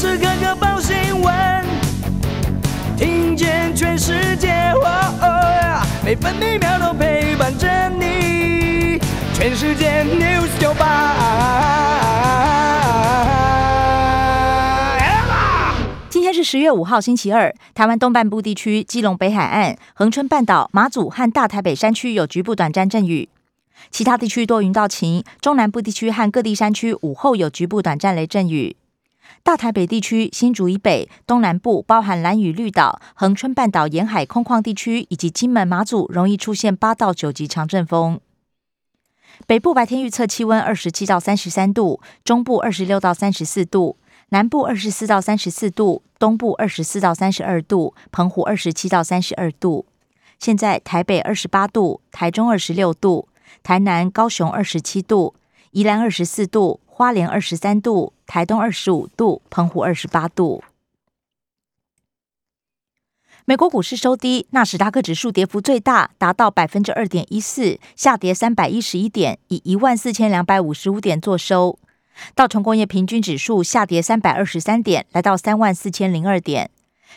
时刻刻报新闻，听见全世界，每分每秒都陪伴着你。全世界 news 九八。今天是十月五号，星期二。台湾东半部地区、基隆北海岸、恒春半岛、马祖和大台北山区有局部短暂阵雨，其他地区多云到晴。中南部地区和各地山区午后有局部短暂雷阵雨。大台北地区、新竹以北、东南部，包含蓝屿、绿岛、恒春半岛沿海空旷地区以及金门、马祖，容易出现八到九级强阵风。北部白天预测气温二十七到三十三度，中部二十六到三十四度，南部二十四到三十四度，东部二十四到三十二度，澎湖二十七到三十二度。现在台北二十八度，台中二十六度，台南、高雄二十七度，宜兰二十四度。花莲二十三度，台东二十五度，澎湖二十八度。美国股市收低，纳斯达克指数跌幅最大，达到百分之二点一四，下跌三百一十一点，以一万四千两百五十五点作收。道琼工业平均指数下跌三百二十三点，来到三万四千零二点。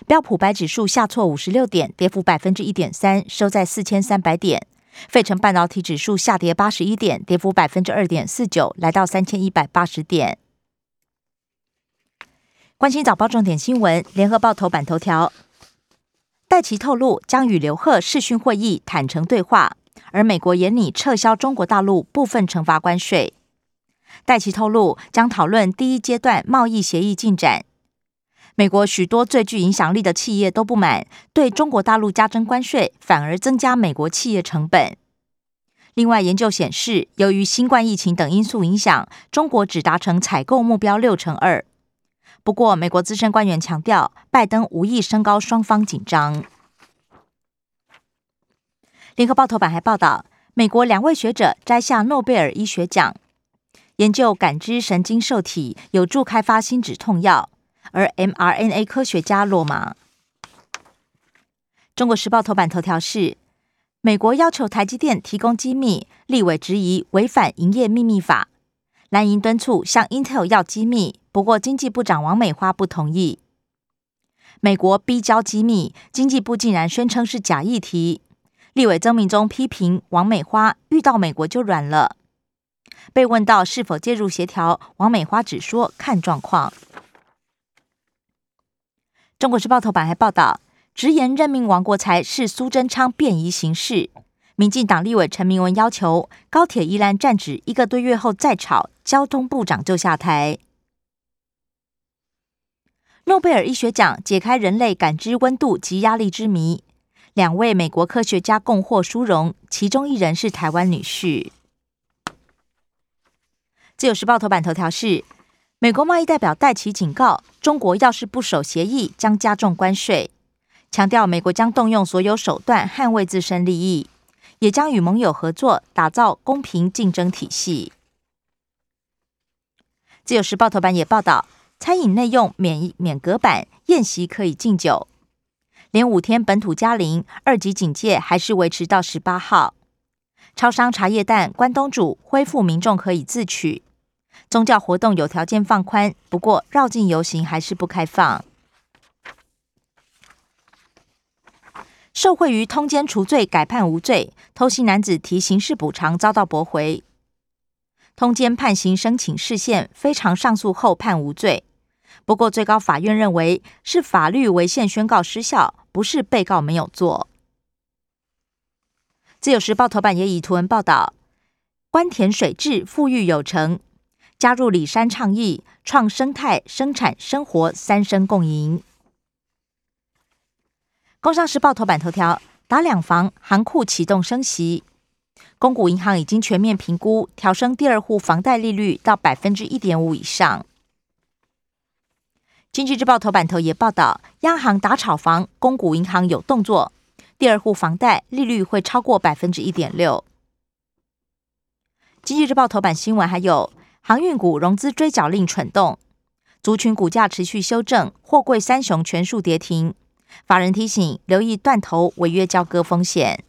标普白指数下挫五十六点，跌幅百分之一点三，收在四千三百点。费城半导体指数下跌八十一点，跌幅百分之二点四九，来到三千一百八十点。关心早报重点新闻，联合报头版头条：戴奇透露将与刘鹤视讯会议坦诚对话，而美国也拟撤销中国大陆部分惩罚关税。戴奇透露将讨论第一阶段贸易协议进展。美国许多最具影响力的企业都不满对中国大陆加征关税，反而增加美国企业成本。另外，研究显示，由于新冠疫情等因素影响，中国只达成采购目标六成二。不过，美国资深官员强调，拜登无意升高双方紧张。联合报头版还报道，美国两位学者摘下诺贝尔医学奖，研究感知神经受体有助开发心止痛药。而 mRNA 科学家落马。中国时报头版头条是：美国要求台积电提供机密，立委质疑违反营业秘密法。蓝营敦促向 Intel 要机密，不过经济部长王美花不同意。美国逼交机密，经济部竟然宣称是假议题。立委曾明忠批评王美花遇到美国就软了。被问到是否介入协调，王美花只说看状况。中国时报头版还报道，直言任命王国才是苏贞昌便宜行事。民进党立委陈明文要求高铁宜兰站址一个多月后再炒，交通部长就下台。诺贝尔医学奖解开人类感知温度及压力之谜，两位美国科学家共获殊荣，其中一人是台湾女婿。自由时报头版头条是。美国贸易代表戴奇警告，中国要是不守协议，将加重关税。强调美国将动用所有手段捍卫自身利益，也将与盟友合作，打造公平竞争体系。自由时报头版也报道，餐饮内用免免隔板，宴席可以敬酒。连五天本土加零，二级警戒还是维持到十八号。超商茶叶蛋关东煮恢复，民众可以自取。宗教活动有条件放宽，不过绕境游行还是不开放。受贿于通奸除罪改判无罪，偷袭男子提刑事补偿遭到驳回。通奸判刑申请释宪，非常上诉后判无罪。不过最高法院认为是法律违宪宣告失效，不是被告没有做。自由时报头版也以图文报道：关田水质富裕有成。加入里山倡议，创生态、生产、生活三生共赢。工商时报头版头条：打两房，行库启动升息，公股银行已经全面评估，调升第二户房贷利率到百分之一点五以上。经济日报头版头也报道，央行打炒房，公股银行有动作，第二户房贷利率会超过百分之一点六。经济日报头版新闻还有。航运股融资追缴令蠢动，族群股价持续修正，货柜三雄全数跌停。法人提醒留意断头违约交割风险。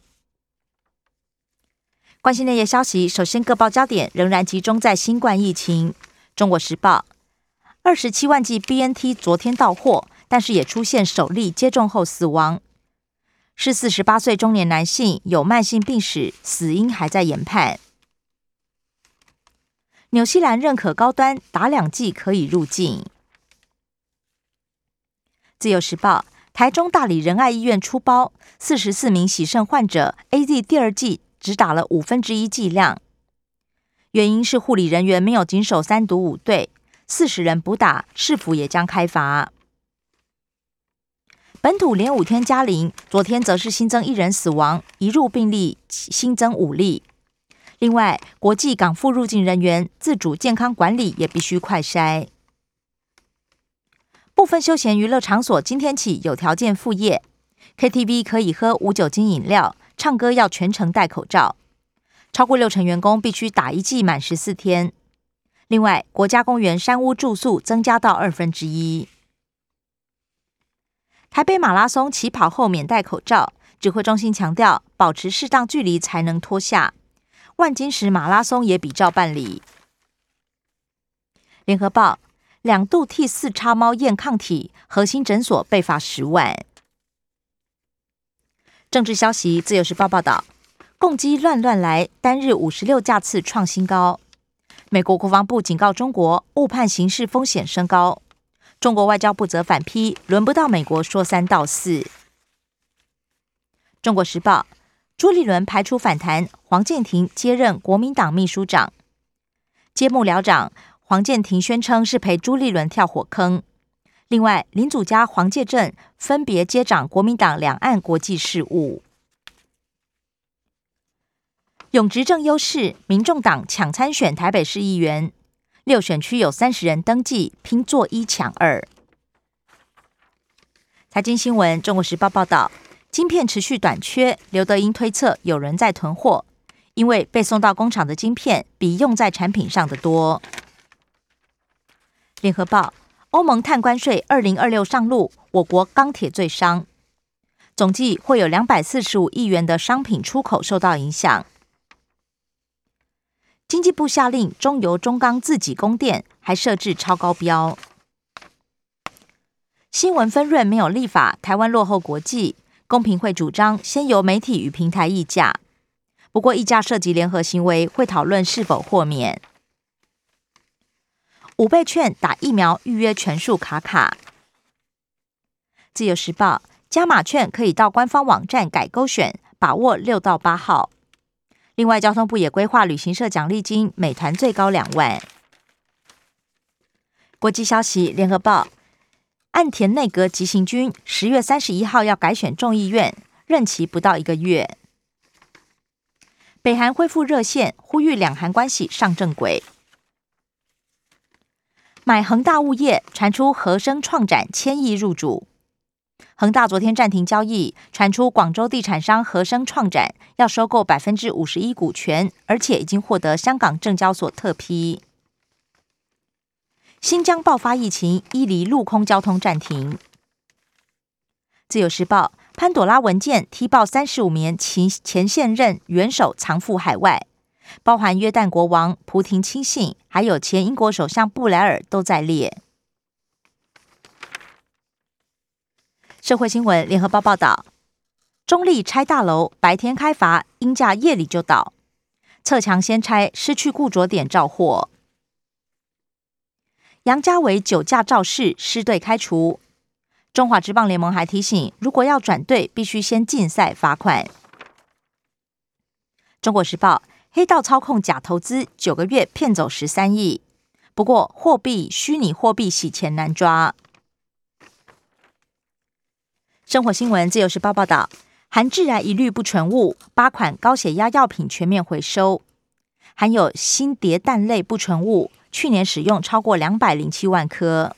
关心内页消息，首先各报焦点仍然集中在新冠疫情。中国时报：二十七万剂 BNT 昨天到货，但是也出现首例接种后死亡，是四十八岁中年男性，有慢性病史，死因还在研判。纽西兰认可高端打两剂可以入境。自由时报，台中大理仁爱医院出包，四十四名喜肾患者 A Z 第二剂只打了五分之一剂量，原因是护理人员没有谨守三毒五对，四十人补打，市府也将开罚。本土连五天加零，昨天则是新增一人死亡，一入病例新增五例。另外，国际港赴入境人员自主健康管理也必须快筛。部分休闲娱乐场所今天起有条件复业，KTV 可以喝无酒精饮料，唱歌要全程戴口罩，超过六成员工必须打一剂满十四天。另外，国家公园山屋住宿增加到二分之一。台北马拉松起跑后免戴口罩，指挥中心强调保持适当距离才能脱下。万金石马拉松也比照办理。联合报两度替四叉猫验抗体，核心诊所被罚十万。政治消息，自由时报报道，共机乱乱来，单日五十六架次创新高。美国国防部警告中国，误判形势风险升高。中国外交部则反批，轮不到美国说三道四。中国时报。朱立伦排除反弹，黄建庭接任国民党秘书长，揭幕了长。黄建庭宣称是陪朱立伦跳火坑。另外，林祖嘉、黄介正分别接掌国民党两岸国际事务。永执政优势，民众党抢参选台北市议员，六选区有三十人登记，拼做一抢二。财经新闻，中国时报报道。晶片持续短缺，刘德英推测有人在囤货，因为被送到工厂的晶片比用在产品上的多。联合报：欧盟碳关税二零二六上路，我国钢铁最伤，总计会有两百四十五亿元的商品出口受到影响。经济部下令中油、中钢自己供电，还设置超高标。新闻分润没有立法，台湾落后国际。公平会主张先由媒体与平台议价，不过议价涉及联合行为，会讨论是否豁免。五倍券打疫苗预约全数卡卡。自由时报加码券可以到官方网站改勾选，把握六到八号。另外，交通部也规划旅行社奖励金，美团最高两万。国际消息，联合报。岸田内阁急行军，十月三十一号要改选众议院，任期不到一个月。北韩恢复热线，呼吁两韩关系上正轨。买恒大物业传出和生创展千亿入主，恒大昨天暂停交易，传出广州地产商和生创展要收购百分之五十一股权，而且已经获得香港证交所特批。新疆爆发疫情，伊犁陆空交通暂停。自由时报潘朵拉文件踢爆三十五名前前现任元首藏赴海外，包含约旦国王、普廷亲信，还有前英国首相布莱尔都在列。社会新闻，联合报报道：中立拆大楼，白天开罚，阴价夜里就倒；侧墙先拆，失去固着点照货。杨家伟酒驾肇事，失队开除。中华职棒联盟还提醒，如果要转队，必须先禁赛罚款。中国时报黑道操控假投资，九个月骗走十三亿。不过货币虚拟货币洗钱难抓。生活新闻自由时报报道，含致癌一律不纯物，八款高血压药品全面回收，含有锌蝶氮类不纯物。去年使用超过两百零七万颗。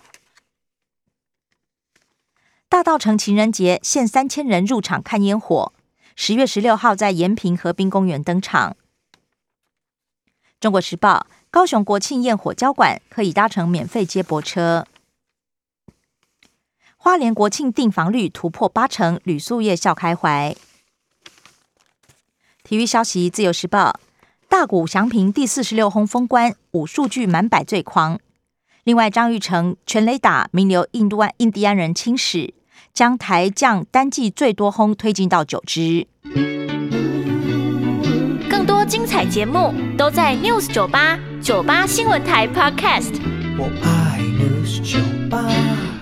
大道城情人节限三千人入场看烟火，十月十六号在延平河滨公园登场。中国时报：高雄国庆焰火交馆可以搭乘免费接驳车。花莲国庆订房率突破八成，旅宿业笑开怀。体育消息：自由时报。大谷翔平第四十六轰封关，五数据满百最狂。另外，张玉成全垒打名留印度安印第安人青史，将台将单季最多轰推进到九支。更多精彩节目都在 News 九八九八新闻台 Podcast。我爱 News 酒吧。